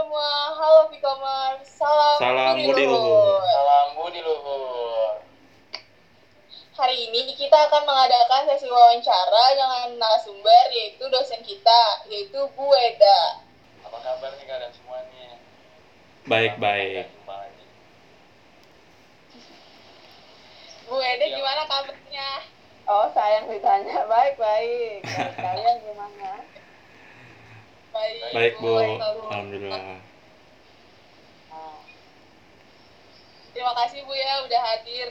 semua, halo Vicomers, salam, Salam budi luhur. Salam budi luhur. Hari ini kita akan mengadakan sesi wawancara dengan narasumber yaitu dosen kita, yaitu Bu Eda. Apa kabar nih kalian semua nih? Baik-baik. Bu Eda gimana kabarnya? Oh, saya yang ditanya. Baik-baik. Baik, Kalian gimana? Baik, Baik, Bu. Alhamdulillah. Ah, Terima kasih Bu ya udah hadir.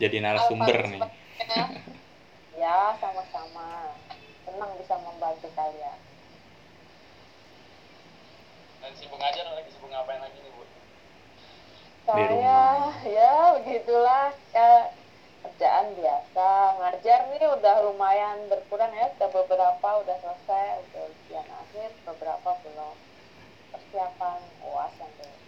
Jadi narasumber nih. Ya, sama-sama. Senang bisa membantu kalian. Dan sibuk ngajar lagi sibuk ngapain lagi nih bu? Saya, ya begitulah. Ya, kerjaan biasa. Ngajar nih udah lumayan berkurang ya. Sudah beberapa udah selesai. Udah ujian akhir. Beberapa belum. Persiapan UAS yang belum.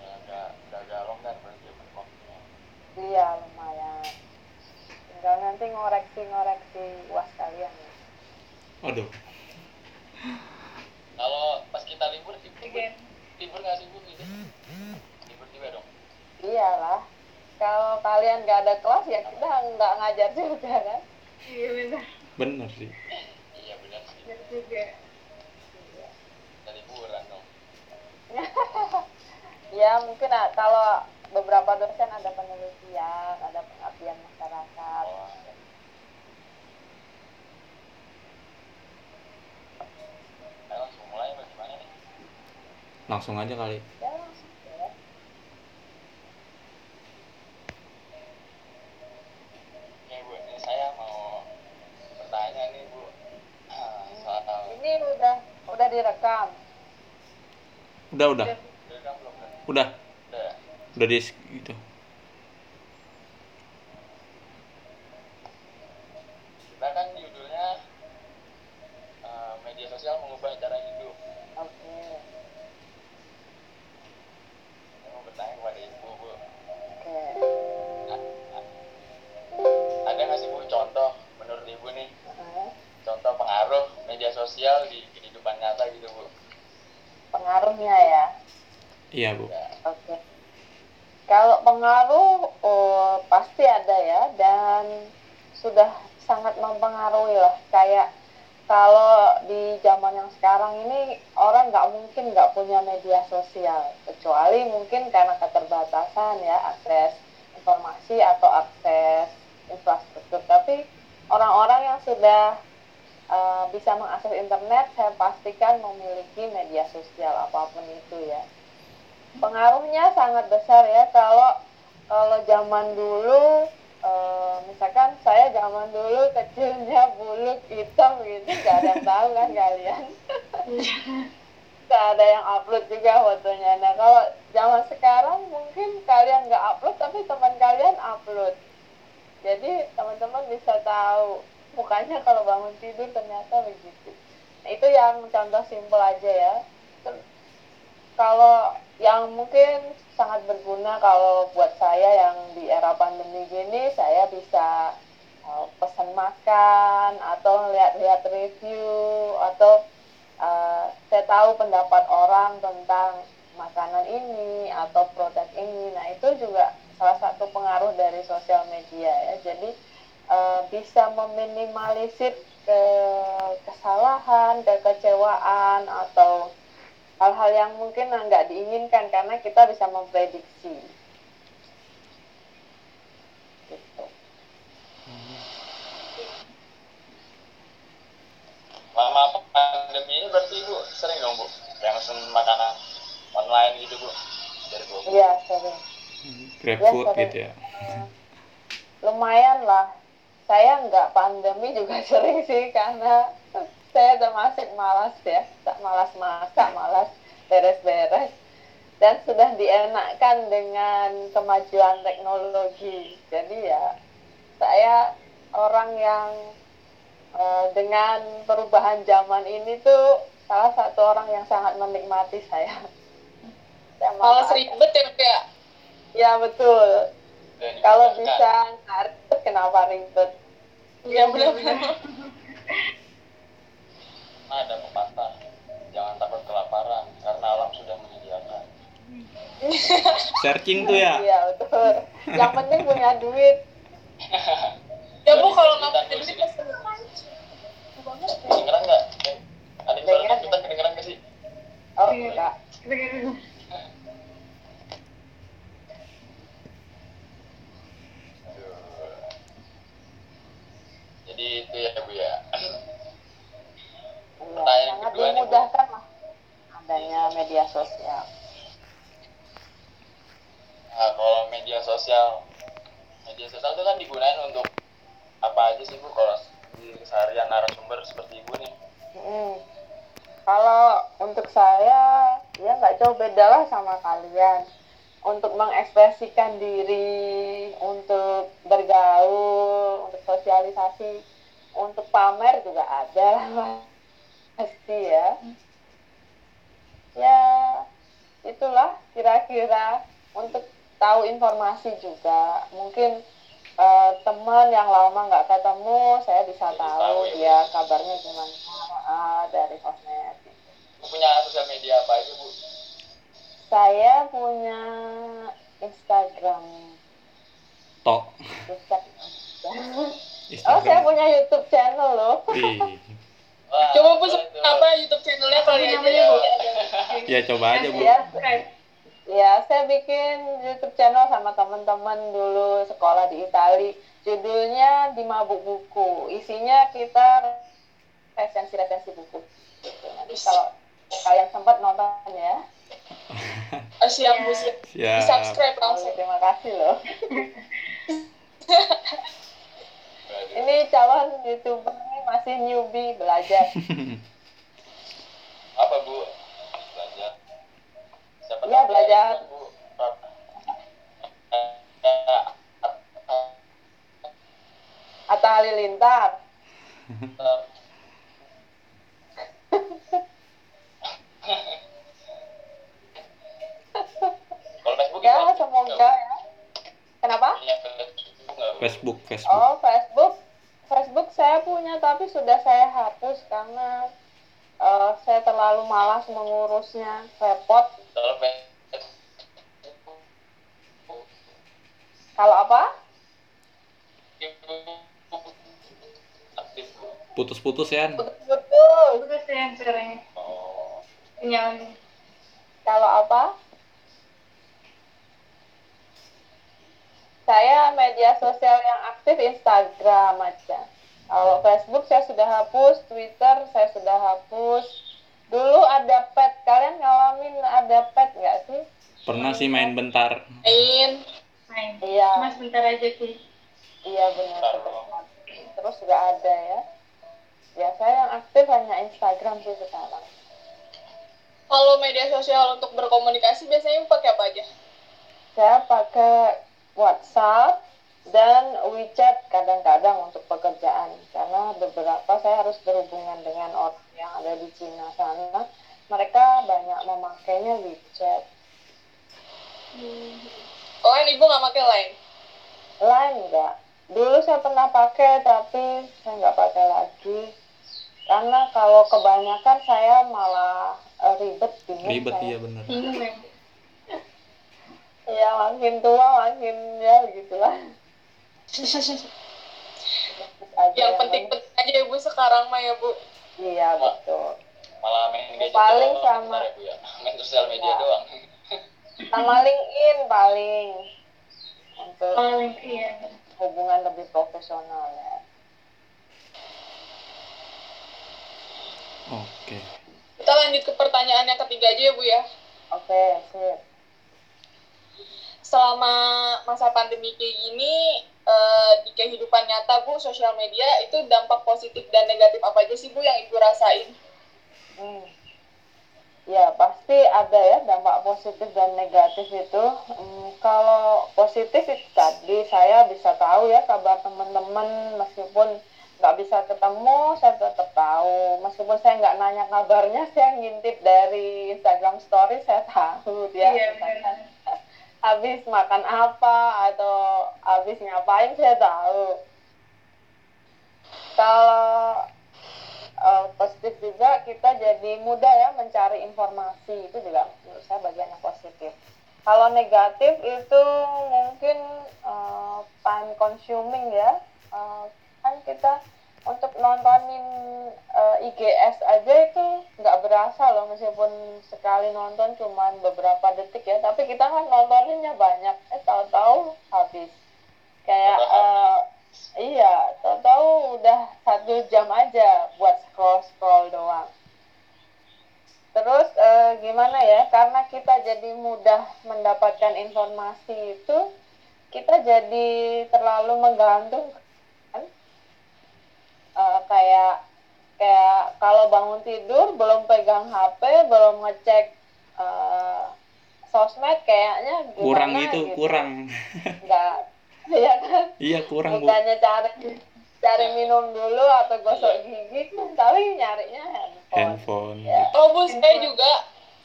Ya agak udah agak longgar berarti ya waktunya. Iya, lumayan. Tinggal nanti ngoreksi-ngoreksi UAS kalian ya. Aduh, Kalau pas kita libur Again. Libur nggak sih bu gitu? Libur juga dong. Iyalah. Kalau kalian nggak ada kelas ya kita nggak ngajar juga kan. Iya benar. bener sih. Iya benar sih. Benar juga. Kita liburan dong. Ya mungkin ah, kalau beberapa dosen ada penelitian, ada pengabdian masyarakat. Oh, Ayo langsung mulai apa gimana nih? Langsung aja kali. Ya langsung ya. Oke bu, ini saya mau bertanya nih bu Ah, soal Ini udah udah direkam. Udah, udah. Udah belum? Udah. Udah? Udah di gitu. Sosial di kehidupan nyata gitu bu? Pengaruhnya ya. Iya, Bu. Ya, Oke. Kalau pengaruh oh, pasti ada ya dan sudah sangat mempengaruhi lah kayak kalau di zaman yang sekarang ini orang nggak mungkin nggak punya media sosial kecuali mungkin karena keterbatasan ya akses informasi atau akses infrastruktur tapi orang-orang yang sudah eh, bisa mengakses internet saya pastikan memiliki media sosial apa pun itu ya. Pengaruhnya sangat besar ya. Kalau kalau zaman dulu eh, misalkan saya zaman dulu kecilnya buluk hitam gitu nggak ada yang tahu kan kalian? Nggak ada yang upload juga fotonya. Nah kalau zaman sekarang mungkin kalian nggak upload tapi teman kalian upload. Jadi teman-teman bisa tahu mukanya kalau bangun tidur ternyata begitu. Nah, itu yang contoh simpel aja ya. Kalau yang mungkin sangat berguna kalau buat saya yang di era pandemi gini saya bisa uh, pesan makan atau lihat-lihat review atau uh, saya tahu pendapat orang tentang makanan ini atau produk ini. Nah itu juga salah satu pengaruh dari sosial media ya. Jadi uh, bisa meminimalisir ke kesalahan kekecewaan atau hal-hal yang mungkin nggak diinginkan karena kita bisa memprediksi. Gitu. Lama pandemi ini berarti ibu sering dong bu, yang pesen makanan online gitu bu dari bu. Iya, sering. GrabFood sering. gitu ya. Eh, lumayan lah. Saya nggak pandemi juga sering sih karena saya termasuk malas ya, tak malas masak, malas beres-beres dan sudah dienakkan dengan kemajuan teknologi. Jadi ya saya orang yang eh, dengan perubahan zaman ini tuh salah satu orang yang sangat menikmati saya. saya Malas ribet ya Bu, ya kenapa ribet ya, Iya benar-benar ada pepatah jangan takut kelaparan karena alam sudah menyediakan. Searching tuh ya? Iya betul. Yang penting punya duit. Ya bu kalau nggak punya duit kedengeran nggak? Eh, ada suara kan? kita kedengeran nggak sih? Oh enggak. Iya, jadi itu ya bu ya Iya, Pertanyaan sangat kedua nih, lah adanya media sosial Nah, kalau media sosial, media sosial itu kan digunain untuk apa aja sih bu? Kalau di keseharian narasumber seperti ibu nih, Mm. Kalau untuk saya, ya nggak jauh beda lah sama kalian. Untuk mengekspresikan diri, untuk bergaul, untuk sosialisasi, untuk pamer juga ada lah pasti ya. Ya, itulah kira-kira untuk tahu informasi juga. Mungkin eh, teman yang lama nggak ketemu, saya bisa Jadi tahu ya, dia kabarnya gimana ah, dari sosmed. Punya sosial media apa aja bu? Saya punya Instagram. tok Instagram. Oh, saya punya YouTube channel loh. Wah, Coba tuh. apa YouTube channelnya kali aja Iya. ya bu. ya coba aja bu Ya, ya, saya bikin YouTube channel sama teman-teman dulu sekolah di Itali. Judulnya di Mabuk Buku. Isinya kita resensi-resensi buku. Gitu. Nanti kalau kalian sempat nonton ya. Ah, Siap bu siap. Di subscribe Oh, langsung. terima kasih loh. Ini calon youtuber ini masih newbie belajar. Apa bu? Belajar. Siapa Iya, tahu belajar. ya, Bu. Atta Halilintar. eh, Kalau Facebook Ya, semoga ya. Kenapa? Punya Facebook? Facebook Oh, Facebook. Facebook saya punya tapi sudah saya hapus karena eh, saya terlalu malas mengurusnya, repot. Kalau apa? putus-putus ya Betul. Terus yang sering Oh. Kalau apa? Saya media sosial yang aktif Instagram aja. Kalau Facebook saya sudah hapus, Twitter saya sudah hapus. Dulu ada pet, kalian ngalamin ada pet nggak sih? pernah sih main bentar Main. Main. Iya, Cuma sebentar aja sih. iya benar. Bentar. Terus nggak ada ya. Ya saya yang aktif hanya Instagram sih sekarang. Kalau media sosial untuk berkomunikasi biasanya pakai apa aja? Saya pakai WhatsApp dan WeChat kadang-kadang untuk pekerjaan karena beberapa saya harus berhubungan dengan orang yang ada di Cina sana. Mereka banyak memakainya WeChat. Line ibu nggak pakai line. Line enggak. Dulu saya pernah pakai tapi saya nggak pakai lagi. Karena kalau kebanyakan saya malah eh, ribet bingung ribet saya. iya bener Bingung ya. Iya makin tua makin ya begitulah. Aja Yang penting-penting aja ya bu sekarang mah ya bu. Iya betul. malah main gadget Paling doang sama- ya, Bu, ya. main sosial media Ya. doang Sama LinkedIn paling untuk Paling iya. hubungan lebih profesional ya. oke Kita lanjut ke pertanyaan yang ketiga aja ya bu ya. Oke sip. Selama masa pandemi kayak gini eh, di kehidupan nyata bu sosial media itu dampak positif dan negatif apa aja sih bu yang ibu rasain? Hmm. Ya pasti ada ya dampak positif dan negatif itu. Hmm, kalau positif itu tadi saya bisa tahu ya kabar teman-teman meskipun nggak bisa ketemu saya tetap tahu meskipun saya nggak nanya kabarnya saya ngintip dari Instagram Story saya tahu dia Iya, misalkan. Habis makan apa atau habis ngapain saya tahu. Kalau eh, positif juga kita jadi mudah ya mencari informasi. Itu juga menurut saya bagian yang positif. Kalau negatif itu mungkin uh, time consuming ya. Uh, kan kita untuk nontonin uh, eh, IGS aja itu nggak berasa loh meskipun sekali nonton cuman beberapa detik ya. Tapi kita kan nontoninnya banyak. Eh tahu-tahu habis. Kayak uh, iya tahu-tahu udah satu jam aja buat scroll scroll doang. Terus uh, gimana ya karena kita jadi mudah mendapatkan informasi itu kita jadi terlalu menggantung uh, kayak kayak kalau bangun tidur belum pegang HP belum ngecek uh, sosmed kayaknya gimana, kurang itu gitu. kurang nggak ya kan iya kurang bukannya bu. cari cari minum dulu atau gosok gigi kan tapi nyarinya handphone, handphone. Ya. oh bu saya juga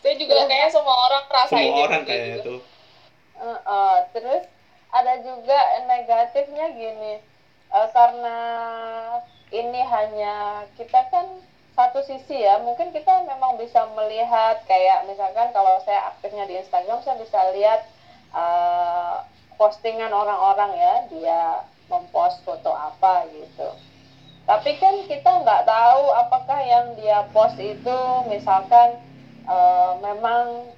saya juga ya. kayaknya semua orang rasain semua orang kayak gitu. itu uh, uh, terus ada juga negatifnya gini uh, karena ini hanya kita kan satu sisi ya mungkin kita memang bisa melihat kayak misalkan kalau saya aktifnya di Instagram saya bisa lihat uh, postingan orang-orang ya dia mempost foto apa gitu. Tapi kan kita nggak tahu apakah yang dia post itu misalkan uh, memang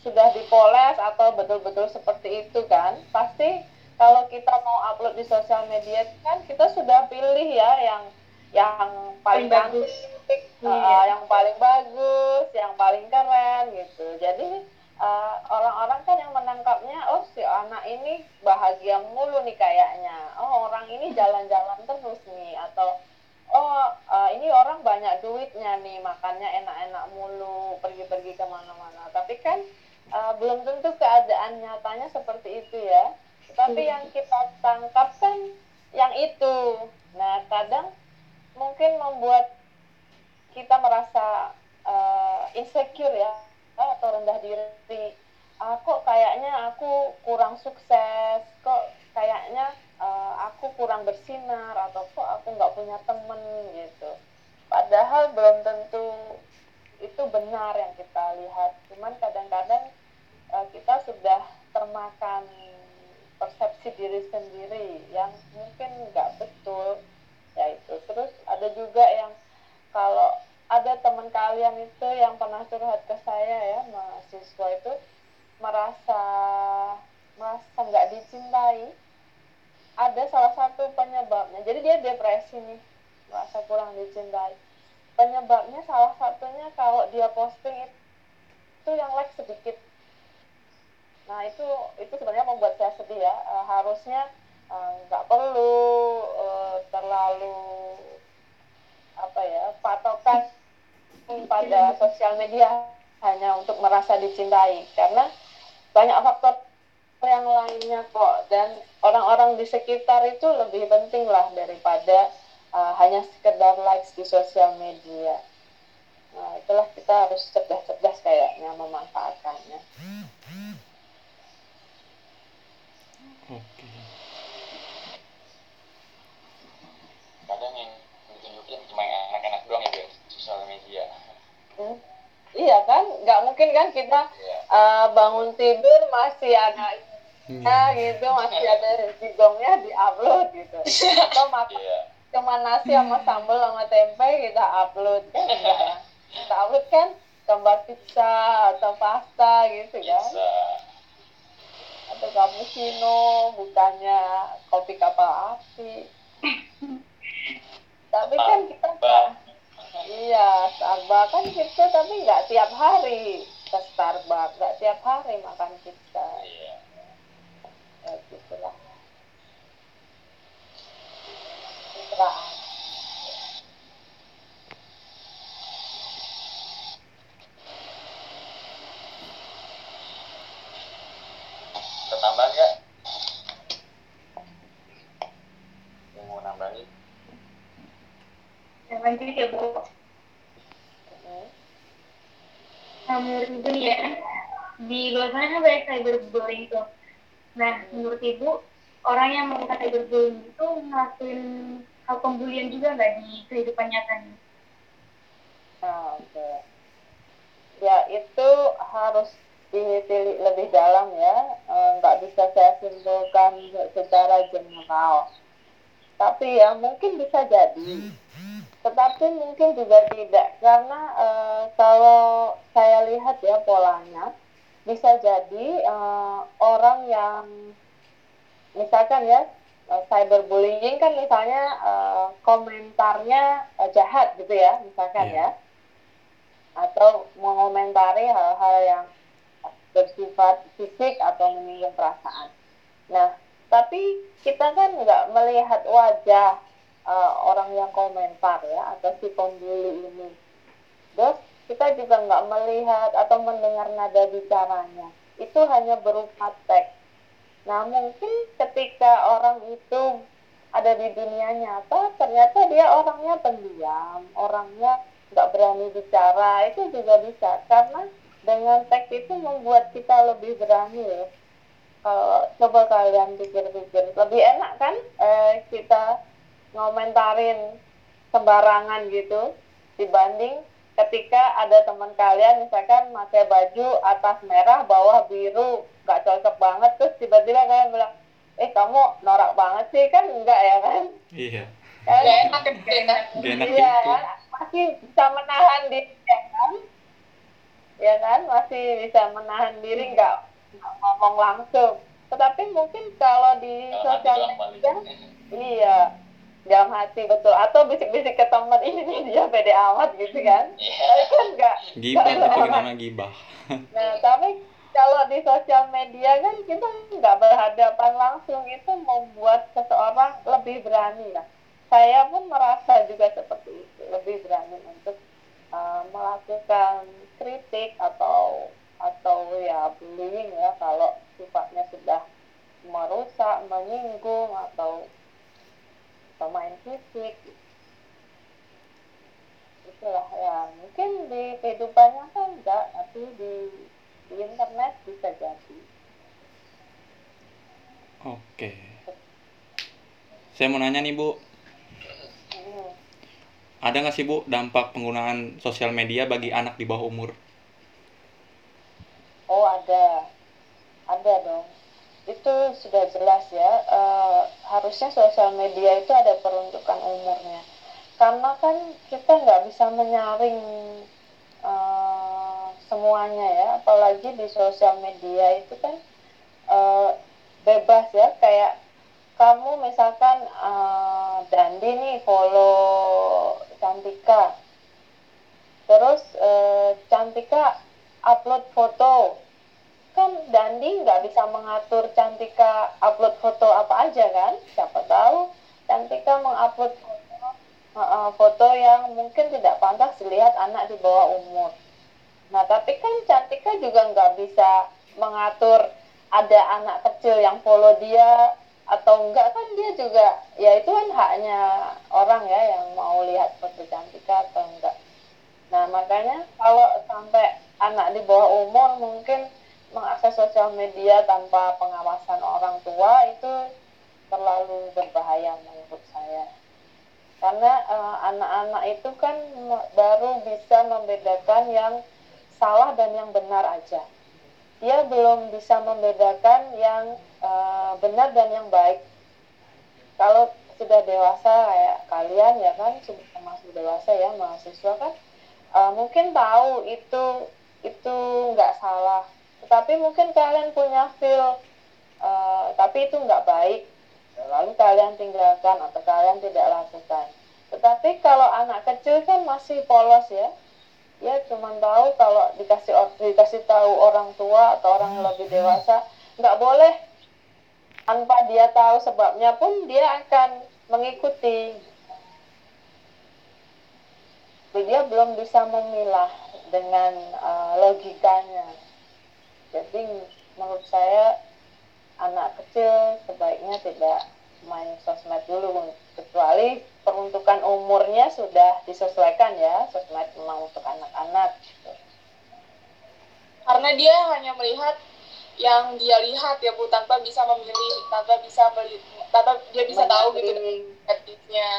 sudah dipoles atau betul-betul seperti itu kan. Pasti kalau kita mau upload di sosial media kan kita sudah pilih ya yang yang paling bagus, uh, yang paling bagus, yang paling keren gitu. Jadi uh, orang-orang kan yang menangkapnya, oh si anak ini bahagia mulu nih kayaknya. Oh orang ini jalan-jalan terus nih atau oh uh, ini orang banyak duitnya nih makannya enak-enak mulu pergi-pergi ke mana-mana. Tapi kan uh, belum tentu keadaan nyatanya seperti itu ya tapi yang kita tangkap kan yang itu. Nah kadang mungkin membuat kita merasa uh, insecure ya atau rendah diri. Ah, kok kayaknya aku kurang sukses? Kok kayaknya uh, aku kurang bersinar? Atau kok aku nggak punya temen gitu. Padahal belum tentu itu benar yang kita lihat. Cuman kadang-kadang uh, kita sudah termakan persepsi diri sendiri yang mungkin nggak betul ya itu. Terus ada juga yang kalau ada teman kalian itu yang pernah curhat ke saya ya mahasiswa itu merasa merasa nggak dicintai ada salah satu penyebabnya. Jadi dia depresi nih merasa kurang dicintai. Penyebabnya salah satunya kalau dia posting itu yang like sedikit Nah itu itu sebenarnya membuat saya sedih ya. E, harusnya eh, nggak e, perlu e, terlalu apa ya patokan pada sosial media hanya untuk merasa dicintai karena banyak faktor yang lainnya kok dan orang-orang di sekitar itu lebih penting lah daripada uh, hanya sekedar likes di sosial media. Nah, itulah kita harus cerdas-cerdas kayaknya memanfaatkannya. Oke. Kadang yang ditunjukin cuma anak-anak doang ya guys, sosial media. Hmm. Iya kan, nggak mungkin kan kita yeah. Iya. uh, bangun tidur masih ada hmm. ya gitu, masih ada digongnya di upload gitu. Atau makan yeah. cuma nasi sama sambal sama tempe kita upload kan. Kita upload kan gambar pizza atau pasta gitu kan. Pizza atau cappuccino bukannya kopi kapal api. Tapi kan kita nggak iya Starbucks kan kita tapi nggak tiap hari ke Starbucks nggak tiap hari makan pizza. Iya. ya gitulah. tambahan nggak yang mau nambahin yang lanjut ya bu nah menurut ibu nih ya di luar sana kan banyak cyberbullying tuh nah menurut ibu orang cyberbullying itu ngelakuin hal pembulian juga nggak di kehidupan nyatanya oh, okay. ya itu harus diteliti lebih dalam secara general. Tapi ya mungkin bisa jadi. Tetapi mungkin juga tidak karena uh, kalau saya lihat ya polanya bisa jadi uh, orang yang misalkan ya uh, cyberbullying kan misalnya uh, komentarnya uh, jahat gitu ya misalkan yeah. ya atau mengomentari hal-hal yang bersifat fisik atau menyinggung perasaan. Nah, tapi kita kan nggak melihat wajah uh, orang yang komentar ya atau si pembuli ini. Terus kita juga nggak melihat atau mendengar nada bicaranya. Itu hanya berupa teks. Nah, mungkin ketika orang itu ada di dunia nyata, ternyata dia orangnya pendiam, orangnya nggak berani bicara. Itu juga bisa karena dengan teks itu membuat kita lebih berani ya. Kalau coba kalian pikir-pikir lebih enak kan eh, kita ngomentarin sembarangan gitu dibanding ketika ada teman kalian misalkan pakai baju atas merah bawah biru nggak cocok banget terus tiba-tiba kalian bilang eh kamu norak banget sih kan enggak ya kan? Iya. Kan? gak enak kan gak enak. Iya, kan? masih bisa menahan diri ya kan? Ya kan? Masih bisa menahan diri nggak ngomong langsung. Tetapi mungkin kalau di sosial media iya dalam hati betul. Atau bisik-bisik ke teman ini dia pede amat gitu kan. Yeah. kan enggak gibah itu nama gibah? Nah tapi kalau di sosial media kan kita nggak berhadapan langsung itu membuat seseorang lebih berani ya saya pun merasa juga seperti itu lebih berani untuk uh, melakukan kritik atau atau ya bullying ya kalau sifatnya sudah merusak menyinggung atau pemain fisik. Itulah ya mungkin di kehidupannya kan enggak tapi di di internet bisa jadi. Oke. Saya mau nanya nih bu. Ada nggak sih Bu dampak penggunaan sosial media bagi anak di bawah umur? Oh ada, ada dong. Itu sudah jelas ya. E, harusnya sosial media itu ada peruntukan umurnya. Karena kan kita nggak bisa menyaring e, semuanya ya. Apalagi di sosial media itu kan e, bebas ya. Kayak kamu misalkan uh, Dandi nih follow Cantika terus uh, Cantika upload foto kan Dandi nggak bisa mengatur Cantika upload foto apa aja kan? Siapa tahu Cantika mengupload foto, uh, foto yang mungkin tidak pantas dilihat anak di bawah umur. Nah tapi kan Cantika juga nggak bisa mengatur ada anak kecil yang follow dia atau enggak kan? Dia juga ya itu kan haknya orang ya yang mau lihat foto Cantika atau enggak nah makanya kalau sampai anak di bawah umur mungkin mengakses sosial media tanpa pengawasan orang tua itu terlalu berbahaya menurut saya. Karena eh, anak-anak uh, itu kan baru bisa membedakan yang salah dan yang benar aja. Dia belum bisa membedakan yang uh, benar dan yang baik. Kalau sudah dewasa kayak kalian ya kan sudah dewasa ya mahasiswa kan uh, mungkin tahu itu itu nggak salah tetapi mungkin kalian punya feel uh, tapi itu nggak baik. Lalu kalian tinggalkan atau kalian tidak lakukan. Tetapi kalau anak kecil kan masih polos ya. Ya cuma tahu kalau dikasih dikasih tahu orang tua atau orang yang lebih dewasa nggak boleh. Tanpa dia tahu sebabnya pun dia akan mengikuti. Dia belum bisa memilah dengan uh, logikanya jadi menurut saya anak kecil sebaiknya tidak main sosmed dulu. Kecuali peruntukan umurnya sudah disesuaikan ya sosmed memang untuk anak-anak gitu. karena dia hanya melihat yang dia lihat ya bu tanpa bisa memilih tanpa bisa beli tanpa dia bisa tahu gitu etiknya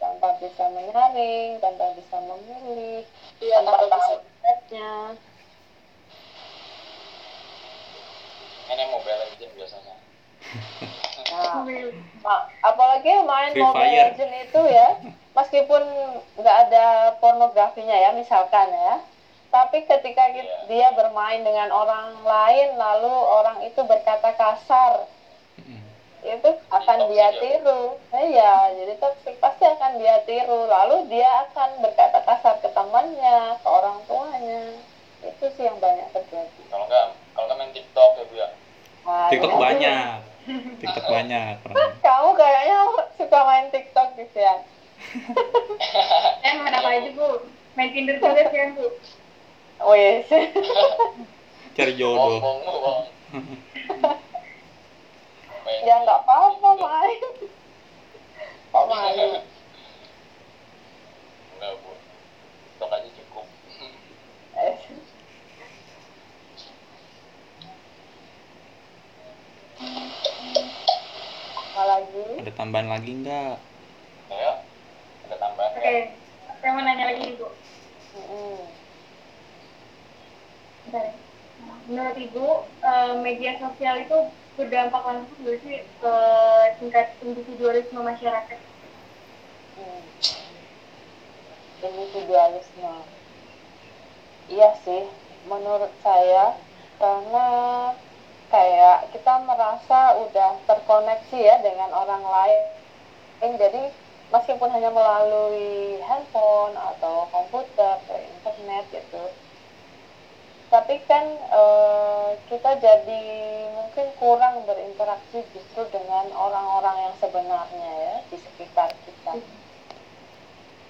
tanpa bisa menyaring tanpa bisa memilih iya, tanpa, tanpa bisa ini mobile legend biasanya Nah, apalagi main Free Mobile Fire. Legend itu ya, meskipun nggak ada pornografinya ya misalkan ya, tapi ketika Iya. dia bermain dengan orang lain lalu orang itu berkata kasar, Mm. itu akan dia ya? tiru. Iya, jadi toxic pasti akan dia tiru. Lalu dia akan berkata kasar ke temannya, ke orang tuanya. Itu sih yang banyak terjadi. kalau nggak kalau nggak main TikTok ya bu ya Nah, TikTok itu- banyak TikTok banyak Kamu kayaknya suka main TikTok gitu ya? Eh, main apa aja, Bu? Main Tinder juga sih, kan, Bu? Wes. cari bohong jodoh bohong lu, bohong Main ya nggak apa-apa main. Kok main? Enggak, Bu. TikTok aja cukup. Apa lagi? ada tambahan lagi nggak Ya, ada tambahan Oke, saya mau nanya lagi nih, Bu. Mm-mm. Bentar ya. Nah, Menurut Ibu, eh, media sosial itu berdampak langsung nggak sih ke tingkat individualisme masyarakat? Hmm. Individualisme. Iya sih, menurut saya karena kayak kita merasa udah terkoneksi ya dengan orang lain. Jadi meskipun hanya melalui handphone atau komputer atau internet gitu, tapi kan eh, kita jadi mungkin kurang berinteraksi justru dengan orang-orang yang sebenarnya ya di sekitar kita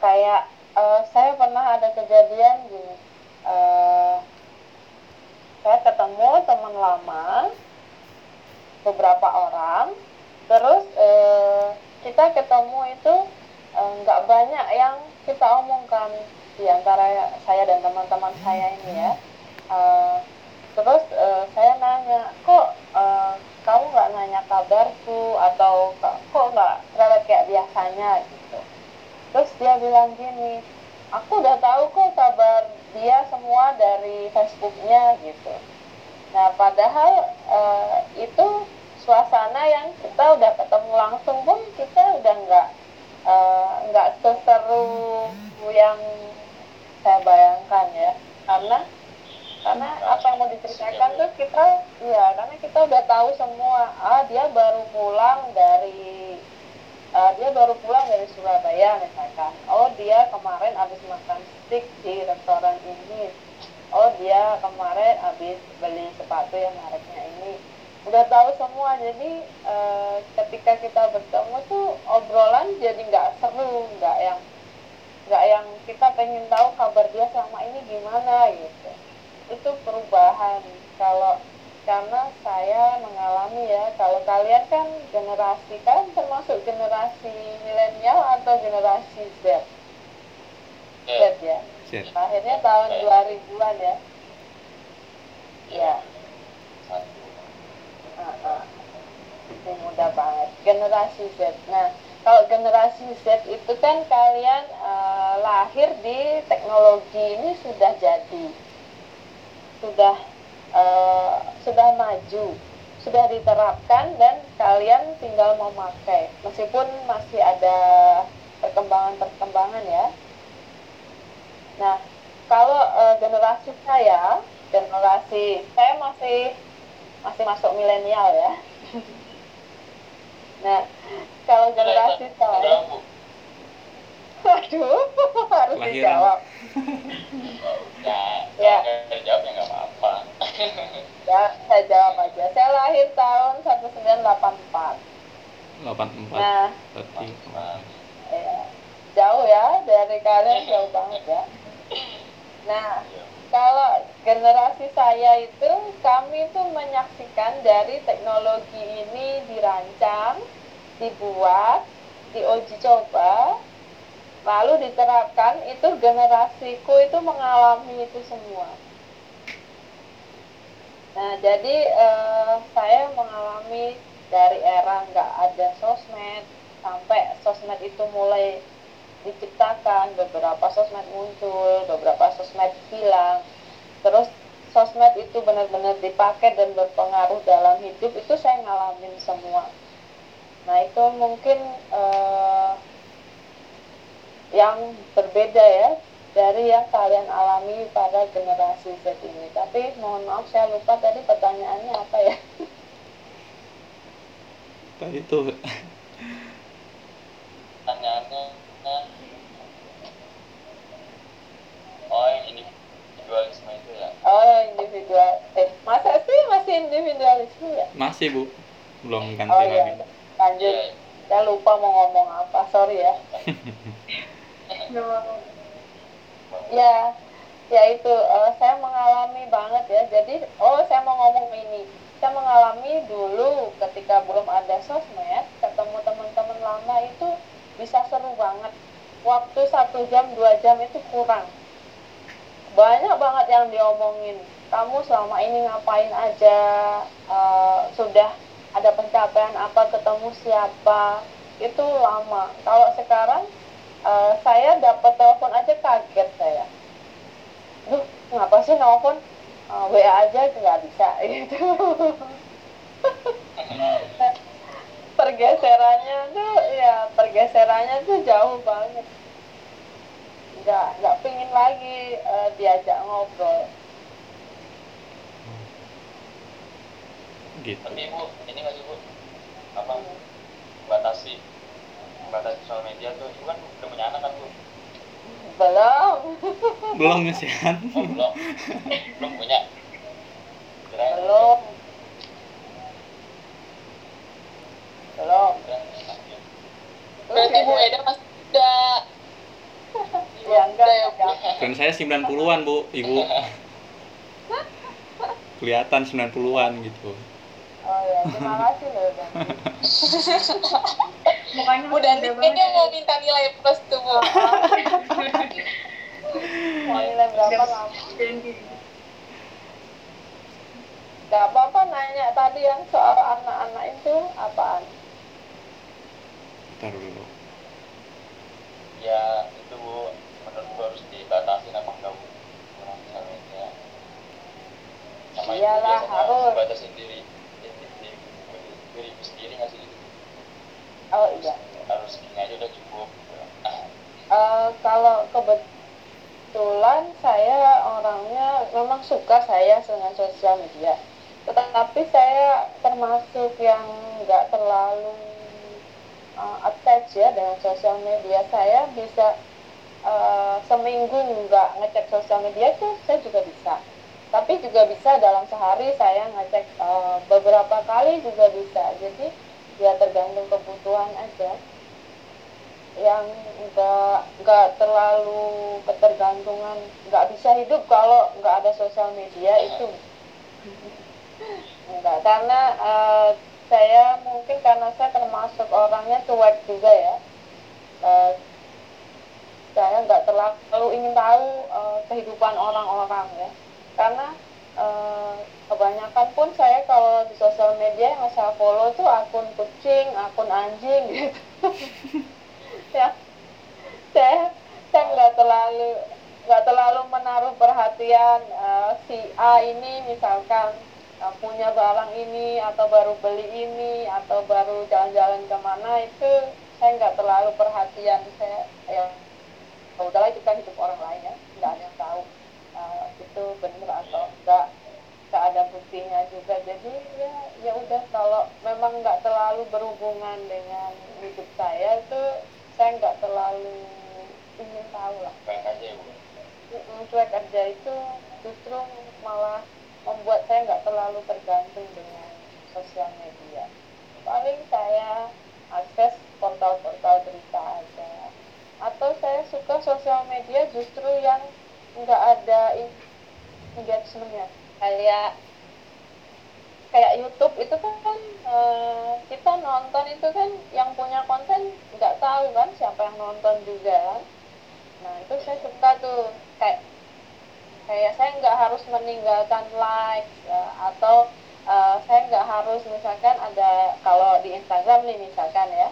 kayak eh, saya pernah ada kejadian gini eh, saya ketemu teman lama beberapa orang. Terus eh, kita ketemu itu eh, nggak banyak yang kita omongkan di antara saya dan teman-teman saya ini ya. Eh, terus eh, saya nanya kok eh, kamu nggak nanya kabarku? Atau kok nggak cerewet kayak biasanya? Gitu. Terus dia bilang gini aku udah tahu kok kabar dia semua dari Facebooknya gitu. Nah padahal eh, itu suasana yang kita udah ketemu langsung pun kita udah nggak eh, nggak seseru yang saya bayangkan ya. Karena karena apa yang mau diceritakan tuh kita iya karena kita udah tahu semua. Ah dia baru pulang dari eh, dia baru pulang dari Surabaya misalkan. Oh dia kemarin habis makan steak di restoran ini. Oh dia kemarin habis beli sepatu yang mereknya ini. Udah tahu semua. Jadi eh, ketika kita bertemu tuh obrolan jadi nggak seru nggak yang nggak yang kita pengen tahu kabar dia selama ini gimana gitu. Itu perubahan. Kalau karena saya mengalami ya kalau kalian kan generasi kan termasuk generasi milenial atau generasi Z? Z Ya, ya Shit. akhirnya tahun 2000-an ya? Ya. Satu. uh, uh. Muda banget. Generasi Z. Nah kalau generasi Z itu kan kalian eh, lahir di teknologi ini sudah jadi. Sudah eh, sudah maju sudah diterapkan dan kalian tinggal memakai. Meskipun masih ada perkembangan-perkembangan ya. Nah kalau eh, generasi saya generasi saya masih masih masuk milenial ya. Nah kalau generasi saya waduh harus dijawab Ya, Ya. kalau nggak dijawab ya nggak apa-apa. Ya saya jawab aja. Saya lahir tahun 1984 84 nah. Berarti ya, jauh ya dari kalian jauh banget ya. Nah iya. kalau generasi saya itu kami itu menyaksikan dari teknologi ini dirancang dibuat diuji coba lalu diterapkan itu generasiku itu mengalami itu semua nah jadi eh, saya mengalami dari era nggak ada sosmed sampai sosmed itu mulai diciptakan beberapa sosmed muncul beberapa sosmed hilang. Terus sosmed itu benar-benar dipakai dan berpengaruh dalam hidup itu saya ngalamin semua. Nah itu mungkin uh, yang berbeda ya dari yang kalian alami pada generasi Z ini. Tapi mohon maaf saya lupa tadi pertanyaannya apa ya? Tadi tuh pertanyaannya oh yang individualisme itu ya Oh individual. Eh masa sih masih individualisme ya? masih bu, belum ganti Oh lagi. iya. Lanjut. Iya. Saya lupa mau ngomong apa. Sorry ya. Ya, ya itu eh, saya mengalami banget ya. Jadi, oh saya mau ngomong ini. Saya mengalami dulu ketika belum ada sosmed, ketemu teman-teman lama itu bisa seru banget. Waktu satu jam, dua jam itu kurang. Banyak banget yang diomongin. Kamu selama ini ngapain aja? Eh, sudah ada pencapaian apa? Ketemu siapa? Itu lama. Kalau sekarang Eh, saya dapat telepon aja kaget saya. Duh, ngapa sih nelfon? Eh, WA aja nggak bisa gitu. pergeserannya tuh ya pergeserannya tuh jauh banget. Nggak nggak pingin lagi eh, diajak ngobrol. Gitu. tapi bu ini nggak sih bu apa batasi batasi sosial media tuh ibu kan udah punya anak kan bu Belum. Belum ya sih oh belum belum punya kirain Belum. Belum. Berarti Bu Eda masih muda. Ya enggak, ya, Bu. Kan saya 90-an bu, ibu. Kelihatan 90-an gitu. Oh ya, terima kasih loh. Mukanya Bu Danti muda kayaknya mau ya. minta nilai plus tuh Bu. Mau nilai berapa? Danti. Gak apa-apa nanya tadi yang soal anak-anak itu apaan? Ntar dulu. ya itu bu menurutku harus dibatasi apa enggak bu orang sosial media sama Iyalah, harus. batasin diri diri, diri, diri sendiri nggak sih Oh iya. harus aja udah cukup Eh, kalau kebetulan saya orangnya memang suka saya dengan sosial media, tetapi saya termasuk yang nggak terlalu uh, attach ya dengan sosial media. Saya bisa uh, seminggu nggak ngecek sosial media itu saya juga bisa. Tapi juga bisa dalam sehari saya ngecek uh, beberapa kali juga bisa. Jadi ya tergantung kebutuhan aja. Yang enggak enggak terlalu ketergantungan. Nggak bisa hidup kalau nggak ada sosial media itu. Enggak karena eh, saya mungkin karena saya termasuk orangnya cuek juga ya. Eh, saya nggak terlalu ingin tahu eh, kehidupan orang-orang ya. Karena eh, kebanyakan pun saya kalau di sosial media yang saya follow tuh akun kucing akun anjing gitu. Ya. Saya saya nggak terlalu nggak terlalu menaruh perhatian eh, si A ini misalkan eh, punya barang ini atau baru beli ini atau baru jalan-jalan ke mana itu saya nggak terlalu perhatian. Saya ya ya udahlah itu kan hidup orang lain ya nggak ada yang tahu itu benar atau enggak nggak ada buktinya juga. Jadi ya ya udah kalau memang nggak terlalu berhubungan dengan hidup saya itu saya nggak terlalu ingin tahu lah. Baik aja ya bu? Cuek aja itu justru malah membuat saya nggak terlalu tergantung dengan sosial media. Paling saya akses portal-portal berita aja. Atau saya suka sosial media justru yang nggak ada engagementnya kayak kayak YouTube itu kan eh, kita nonton itu kan yang punya konten nggak tahu kan siapa yang nonton juga kan. Nah itu saya suka tuh. Kayak kayak saya nggak harus meninggalkan like ya, atau eh, saya nggak harus misalkan ada kalau di Instagram nih misalkan ya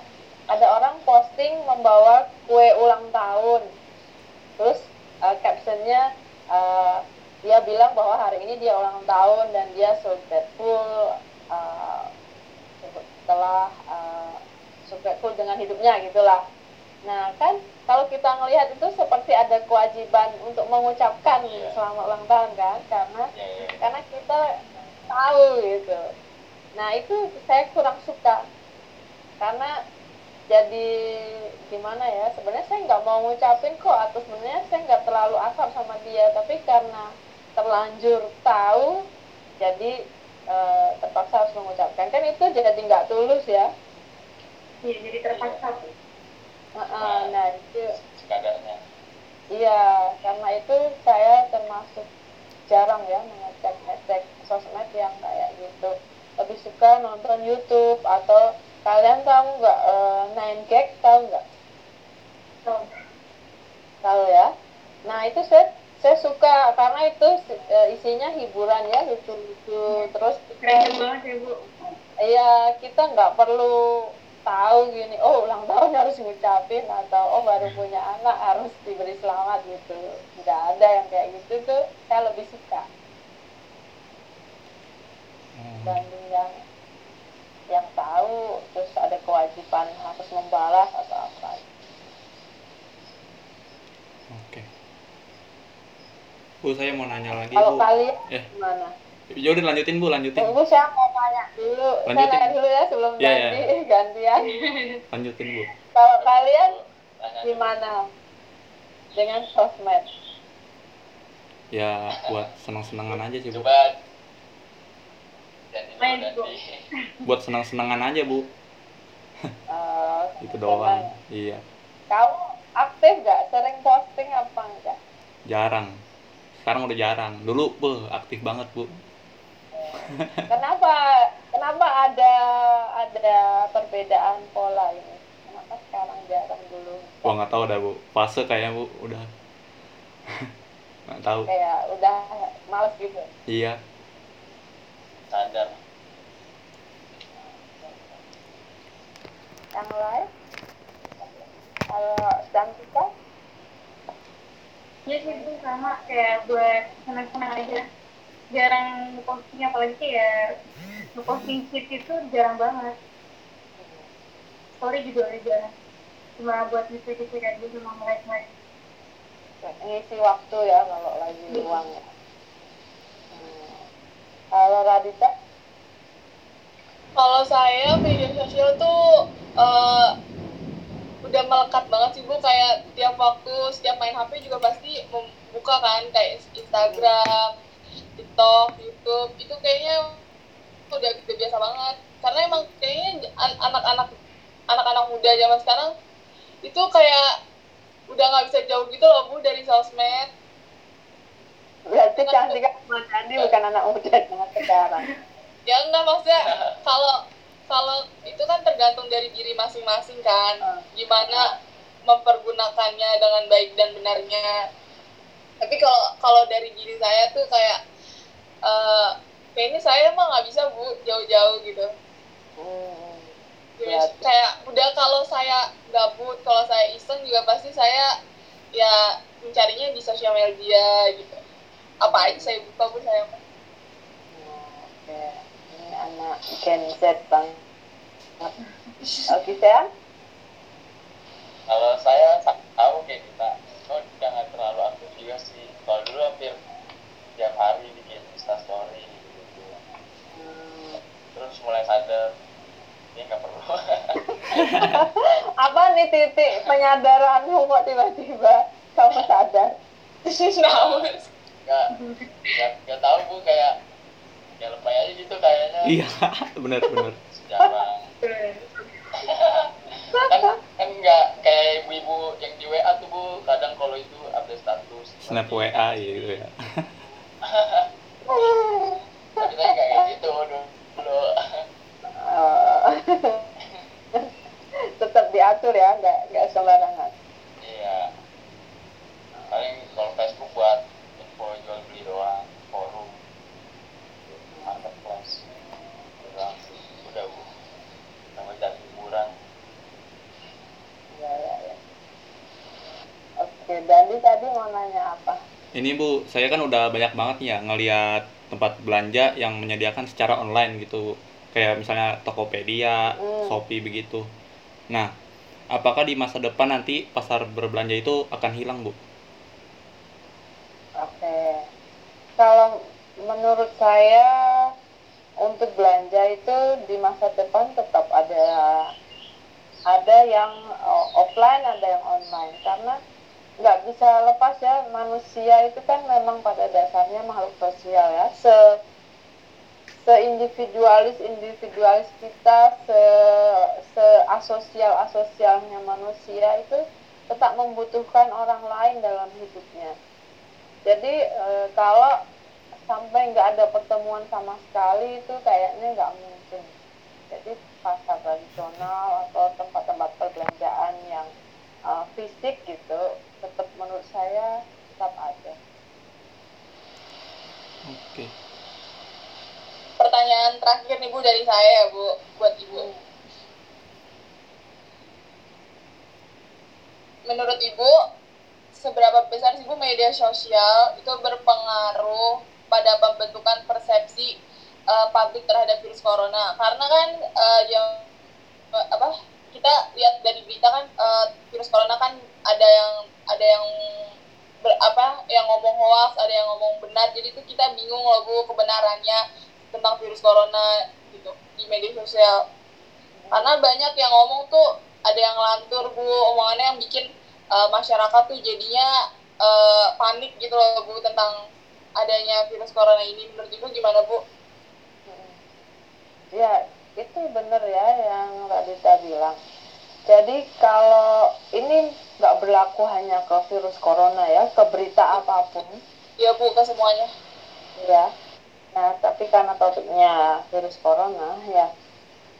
ada orang posting membawa kue ulang tahun. Terus eh, captionnya eh, dia bilang bahwa hari ini dia ulang tahun dan dia so grateful uh, setelah uh, so grateful dengan hidupnya gitulah nah kan kalau kita ngelihat itu seperti ada kewajiban untuk mengucapkan Iya. selamat ulang tahun kan karena ya, ya. karena kita tahu gitu nah itu saya kurang suka karena jadi gimana ya sebenarnya saya nggak mau ngucapin kok atau sebenarnya saya nggak terlalu akrab sama dia tapi karena terlanjur tahu jadi eh, terpaksa harus mengucapkan kan itu jadi nggak tulus ya Iya, jadi terpaksa. Heeh, nah itu sekadarnya Iya, karena itu saya termasuk jarang ya mengecek ngecek sosmed yang kayak gitu. Lebih suka nonton YouTube atau kalian tahu nggak eh, Nine Gag tahu nggak? Tuh. Tahu ya? Nah itu saya saya suka karena itu eh, isinya hiburan ya lucu-lucu terus Keren banget ya, Bu. Iya, kita nggak perlu tahu gini, oh ulang tahun harus ngucapin atau oh baru punya anak harus diberi selamat gitu. Nggak ada yang kayak gitu tuh, saya lebih suka Hmm. dibanding yang yang tahu terus ada kewajiban harus membalas atau apa. Oke. Bu, saya mau nanya lagi, Kalau Bu. kalian Ya. gimana? Ya udah lanjutin, Bu, lanjutin. Tunggu saya mau tanya dulu, saya Lanjutin. nanya dulu ya sebelum Iya, ganti gantian. Lanjutin, Bu. Kalau kalian gimana dengan sosmed? Ya buat senang-senangan aja sih, Bu. coba Bu. Buat senang-senangan aja, Bu. Eh, Itu doang. Iya. Kamu aktif gak? Sering posting apa enggak? Jarang. Sekarang udah jarang. Dulu, Bu, aktif banget, Bu. Kenapa? Kenapa ada ada perbedaan pola ini? Kenapa sekarang jarang dulu? Gua nggak tahu dah, Bu. Fase kayaknya, Bu, udah. nggak tahu. Kayak udah males gitu. Iya. sadar Yang lain? Kalau Cantika? Iya sih, Bu. Sama kayak buat senang-senang aja. Jarang posting, apalagi kayak ngeposting shit itu jarang banget. Story juga udah jarang. Cuma buat gitu-gitu kayak gitu sama mereka. Ngisi waktu ya kalau lagi luang ya. Hmm. Kalau Radita? Kalau saya media sosial tuh eh, udah melekat banget sih bu. Kayak tiap waktu setiap main HP juga pasti membuka kan kayak Instagram, TikTok, YouTube. Itu kayaknya udah gitu biasa banget. Karena emang kayaknya an- anak-anak anak-anak muda zaman sekarang itu kayak udah nggak bisa jauh gitu loh bu dari sosmed. Berarti Cantika sama Candi bukan anak muda zaman sekarang. ya enggak maksudnya kalau kalau itu kan tergantung dari diri masing-masing kan Hmm. gimana mempergunakannya dengan baik dan benarnya tapi kalau kalau dari diri saya tuh kayak eh kayaknya saya emang nggak bisa bu jauh-jauh gitu Hmm. Jadi Ya. kayak udah kalau saya gabut kalau saya iseng juga pasti saya ya mencarinya di sosial media gitu apa aja saya buka bu saya. Oke, anak Gen Z bang. Oke, sayang? kalau saya sa- tahu kayak kita oh udah nggak terlalu aktif juga sih kalau dulu hampir tiap hari bikin instastory gitu Hmm. terus mulai sadar ini nggak perlu Apa nih titik penyadaranmu kok tiba-tiba kamu sadar? Nah, nggak nggak nggak tahu bu kayak ya lebay aja gitu kayaknya Iya, bener bener. jarang kan kan nggak kayak ibu-ibu yang di WA tuh bu kadang kalau itu update status Snap WA gitu ya. tapi saya nggak kayak gitu dulu. Tetap diatur ya, nggak nggak sembarangan. iya paling kalau Facebook buat info jual beli doang forum marketplace Itu doang sih udah bu sama cari hiburan Ya, ya, ya. Oke, Dandi tadi mau nanya apa? ini Bu, saya kan udah banyak banget nih ya ngelihat tempat belanja yang menyediakan secara online gitu. Kayak misalnya Tokopedia, Hmm. Shopee begitu. Nah, apakah di masa depan nanti pasar berbelanja itu akan hilang, Bu? Oke. Kalau menurut saya untuk belanja itu di masa depan tetap ada ada yang uh, offline, ada yang online karena nggak bisa lepas ya manusia itu kan memang pada dasarnya makhluk sosial ya. Se seindividualis individualis kita se se asosial asosialnya manusia itu tetap membutuhkan orang lain dalam hidupnya. Jadi e, kalau sampai nggak ada pertemuan sama sekali itu kayaknya nggak mungkin. Jadi pasar tradisional atau tempat-tempat perbelanjaan yang uh, fisik gitu menurut saya tetap ada Oke. Pertanyaan terakhir nih Bu dari saya ya Bu, buat Ibu. Menurut Ibu, seberapa besar sih Bu media sosial itu berpengaruh pada pembentukan persepsi uh, publik terhadap virus corona? Karena kan uh, yang apa kita lihat dari berita kan uh, virus corona kan ada yang ada yang ber, apa yang ngomong hoax, ada yang ngomong benar. Jadi itu kita bingung loh Bu kebenarannya tentang virus corona gitu di media sosial. Karena banyak yang ngomong tuh ada yang lantur Bu, omongannya yang bikin uh, masyarakat tuh jadinya uh, panik gitu loh Bu tentang adanya virus corona ini. Menurut Ibu gimana Bu? Ya itu benar ya yang Mbak Dita bilang. Jadi kalau ini nggak berlaku hanya ke virus corona ya ke berita apa pun. Iya Bu, ke semuanya. ya nah tapi karena topiknya virus corona ya.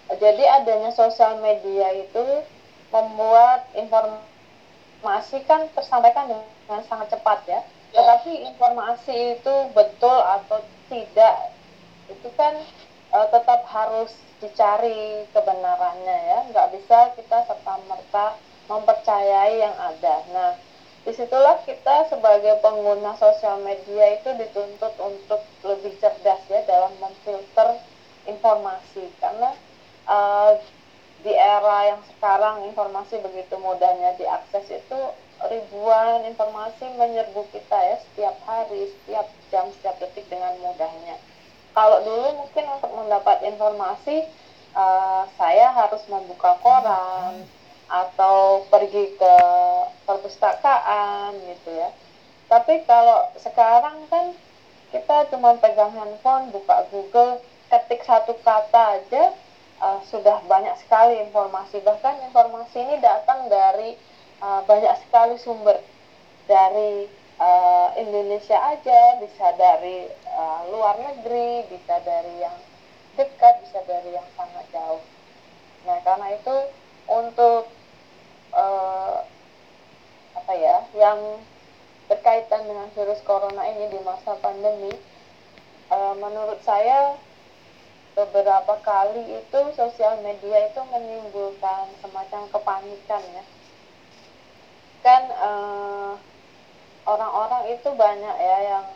Jadi adanya sosial media itu membuat informasi kan tersampaikan dengan sangat cepat ya. Ya. tetapi informasi itu betul atau tidak itu kan eh, tetap harus dicari kebenarannya ya. Nggak bisa kita serta merta mempercayai yang ada. Nah di situlah kita sebagai pengguna sosial media itu dituntut untuk lebih cerdas ya dalam memfilter informasi. Karena uh, di era yang sekarang informasi begitu mudahnya diakses itu ribuan informasi menyerbu kita ya setiap hari, setiap jam, setiap detik dengan mudahnya. Kalau dulu mungkin untuk mendapat informasi uh, saya harus membuka koran atau pergi ke perpustakaan gitu ya. Tapi kalau sekarang kan kita cuma pegang handphone, buka Google, ketik satu kata aja uh, sudah banyak sekali informasi. Bahkan informasi ini datang dari uh, banyak sekali sumber dari uh, Indonesia aja, bisa dari uh, luar negeri, bisa dari yang dekat, bisa dari yang sangat jauh. Nah, karena itu untuk uh, apa ya, yang berkaitan dengan virus corona ini di masa pandemi, uh, menurut saya beberapa kali itu sosial media itu menimbulkan semacam kepanikan ya. Kan uh, orang-orang itu banyak ya yang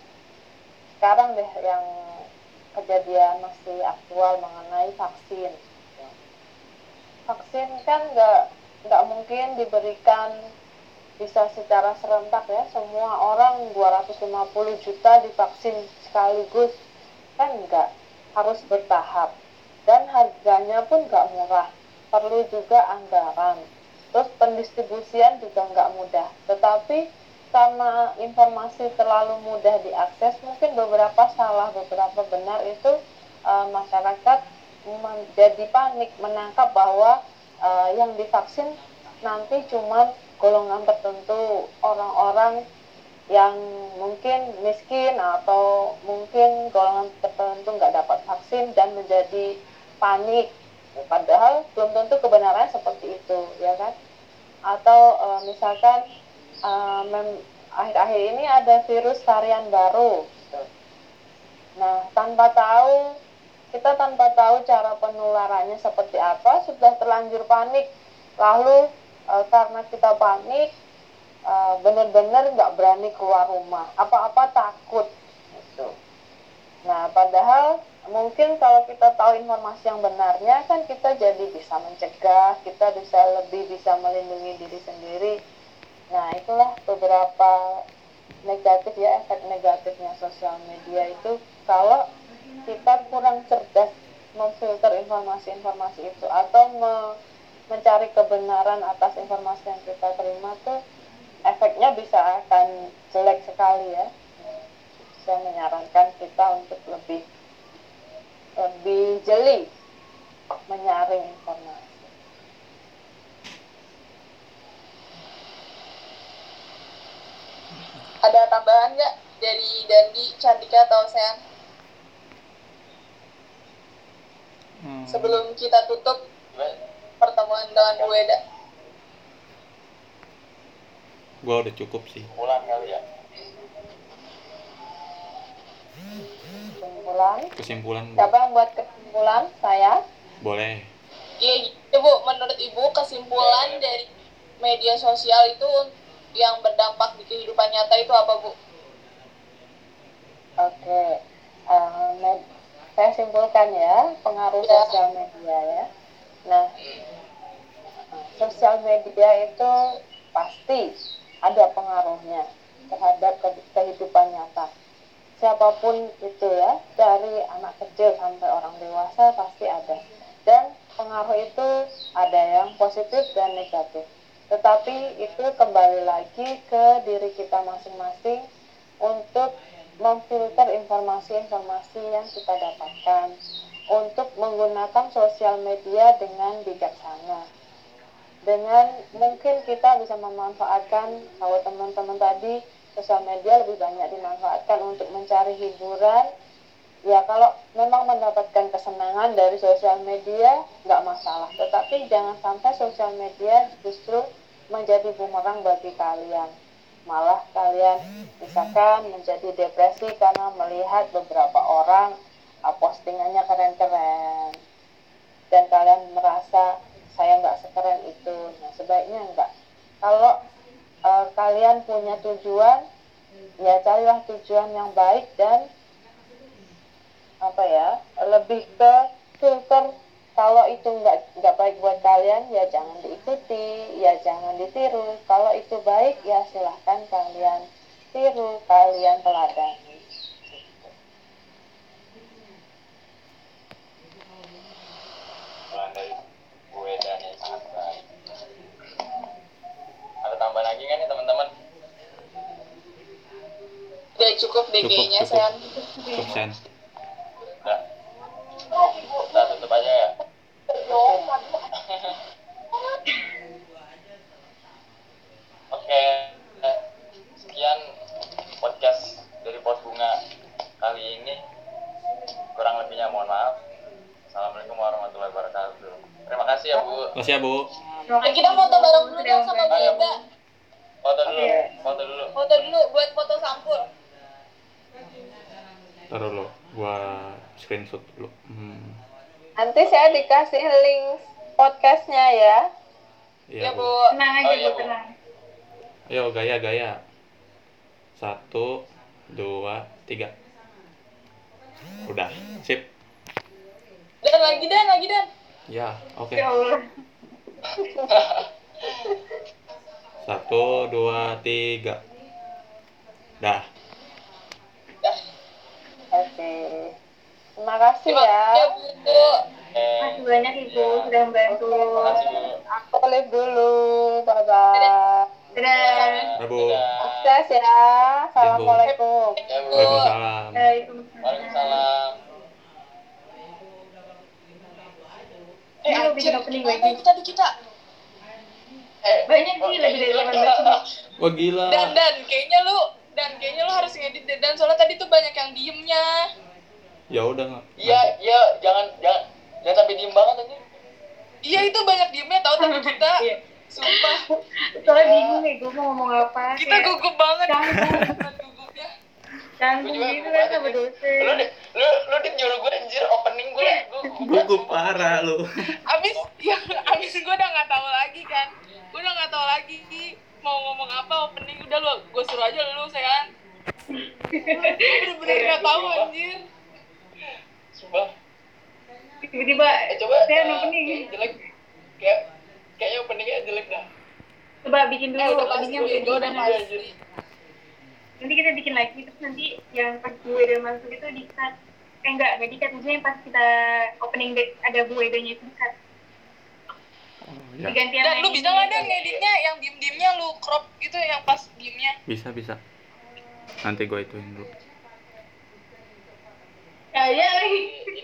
sekarang deh yang kejadian masih aktual mengenai vaksin. Vaksin kan nggak nggak mungkin diberikan bisa secara serentak ya. Semua orang 250 juta divaksin sekaligus. Kan enggak harus bertahap. Dan harganya pun nggak murah. Perlu juga anggaran. Terus pendistribusian juga nggak mudah. Tetapi karena informasi terlalu mudah diakses mungkin beberapa salah beberapa benar itu uh, masyarakat menjadi panik menangkap bahwa uh, yang divaksin nanti cuma golongan tertentu orang-orang yang mungkin miskin atau mungkin golongan tertentu nggak dapat vaksin dan menjadi panik. Padahal belum tentu kebenarannya seperti itu ya kan? Atau uh, misalkan uh, akhir-akhir ini ada virus varian baru nah tanpa tahu kita tanpa tahu cara penularannya seperti apa sudah terlanjur panik. Lalu e, karena kita panik uh, benar-benar nggak berani keluar rumah. Apa-apa takut gitu. Nah padahal mungkin kalau kita tahu informasi yang benarnya kan kita jadi bisa mencegah kita bisa lebih bisa melindungi diri sendiri nah itulah beberapa negatif ya efek negatifnya sosial media itu kalau kita kurang cerdas memfilter informasi-informasi itu atau me mencari kebenaran atas informasi yang kita terima tuh efeknya bisa akan jelek sekali ya saya menyarankan kita untuk lebih lebih jeli menyaring informasi. Ada tambahan nggak dari Dandi, Cantika atau Sean? Hmm. Sebelum kita tutup pertemuan dengan Bu Eda. Gua udah cukup sih. Pulang kali ya. Kesimpulan. Kesimpulan Bu. Siapa yang buat kesimpulan? Saya. boleh. Iya, gitu Bu. Menurut Ibu kesimpulan dari media sosial itu yang berdampak di kehidupan nyata itu apa Bu? Oke. Med- saya simpulkan ya pengaruh Ya. sosial media ya. Nah, sosial media itu pasti ada pengaruhnya terhadap ke- kehidupan nyata. Siapa pun itu ya, dari anak kecil sampai orang dewasa pasti ada. Dan pengaruh itu ada yang positif dan negatif. Tetapi itu kembali lagi ke diri kita masing-masing untuk memfilter informasi-informasi yang kita dapatkan untuk menggunakan sosial media dengan bijaksana. Dengan mungkin kita bisa memanfaatkan kalau teman-teman tadi sosial media lebih banyak dimanfaatkan untuk mencari hiburan ya kalau memang mendapatkan kesenangan dari sosial media nggak masalah. Tetapi jangan sampai sosial media justru menjadi bumerang bagi kalian. Malah kalian misalkan menjadi depresi karena melihat beberapa orang uh, postingannya keren-keren. Dan kalian merasa saya nggak sekeren itu. Nah sebaiknya enggak kalau uh, kalian punya tujuan ya carilah tujuan yang baik dan apa ya lebih ke filter kalau itu nggak nggak baik buat kalian ya jangan diikuti ya jangan ditiru kalau itu baik ya silahkan kalian tiru kalian teladani Pulang dari gue dan yang sangat baik. Ada tambahan lagi kan nih teman-teman? Udah cukup deh Cukup, kayaknya, cukup. Sean. Cukup Sen. Udah. Kita tutup aja ya. Oke, eh, sekian podcast dari Pot Bunga kali ini. Kurang lebihnya mohon maaf. Assalamualaikum warahmatullahi wabarakatuh. Terima kasih ya Bu. Makasih ya Bu. Eh, kita foto bareng dulu dong sama Bu. Eda. Foto dulu, foto dulu. Foto dulu buat foto sampul. Taruh dulu. Gua screenshot dulu. Hmm. Nanti saya dikasih link podcastnya ya Iya Ya, Bu. Bu. Tenang aja Oh, iya, Bu, Bu. tenang. Ayo gaya gaya. Satu, dua, tiga. Udah, sip. Dan lagi dan lagi dan. Ya, oke. Ya Allah. Satu, dua, tiga. Dah. Dah. oke terima kasih Terima ya kasih ya, Bu. Oke. Makasih banyak Ibu sudah membantu. Aku live dulu bye bye Dadah. Dah, Bu. Sukses ya assalamualaikum Ya. Waalaikumsalam. Waalaikumsalam. Eh, anjir, bikin opening lagi. itu tadi kita? Eh, Banyak sih lebih dari eh, 18 Wah gila. Dan dan kayaknya lu dan kayaknya lu harus ngedit dan soalnya tadi tuh banyak yang diemnya. Ya udah nggak. Iya, iya, jangan jangan jangan sampai diem banget aja. Iya itu banyak diemnya tau tadi kita. Iya. Sumpah. Soalnya bingung nih gue mau ngomong apa. Kita Kayak gugup banget. Gugupnya. Canggung gitu gugup kan sama dosen. Lu deh, lu lu deh nyuruh gue anjir opening gue, gue Gugup parah lu. Abis ya abis gue udah nggak tahu lagi kan. Gue udah nggak tahu lagi. mau ngomong apa opening udah lu gue suruh aja lu saya bener-bener nggak tahu anjir Sumpah. tiba-tiba Eh coba. saya eh, opening kayak jelek. Kayak kayaknya openingnya jelek dah. coba bikin dulu eh udah openingnya udah gimana. pasti nanti kita bikin lagi terus nanti yang pas Bu Eda masuk itu di cut eh enggak enggak di cut maksudnya pas kita opening date ada Bu Edanya itu di cut Oh, ya. dan lu bisa nggak ada ngeditnya yang diem diemnya lu crop gitu yang pas diemnya Bisa, bisa. Nanti gue ituin dulu. Ya ya lagi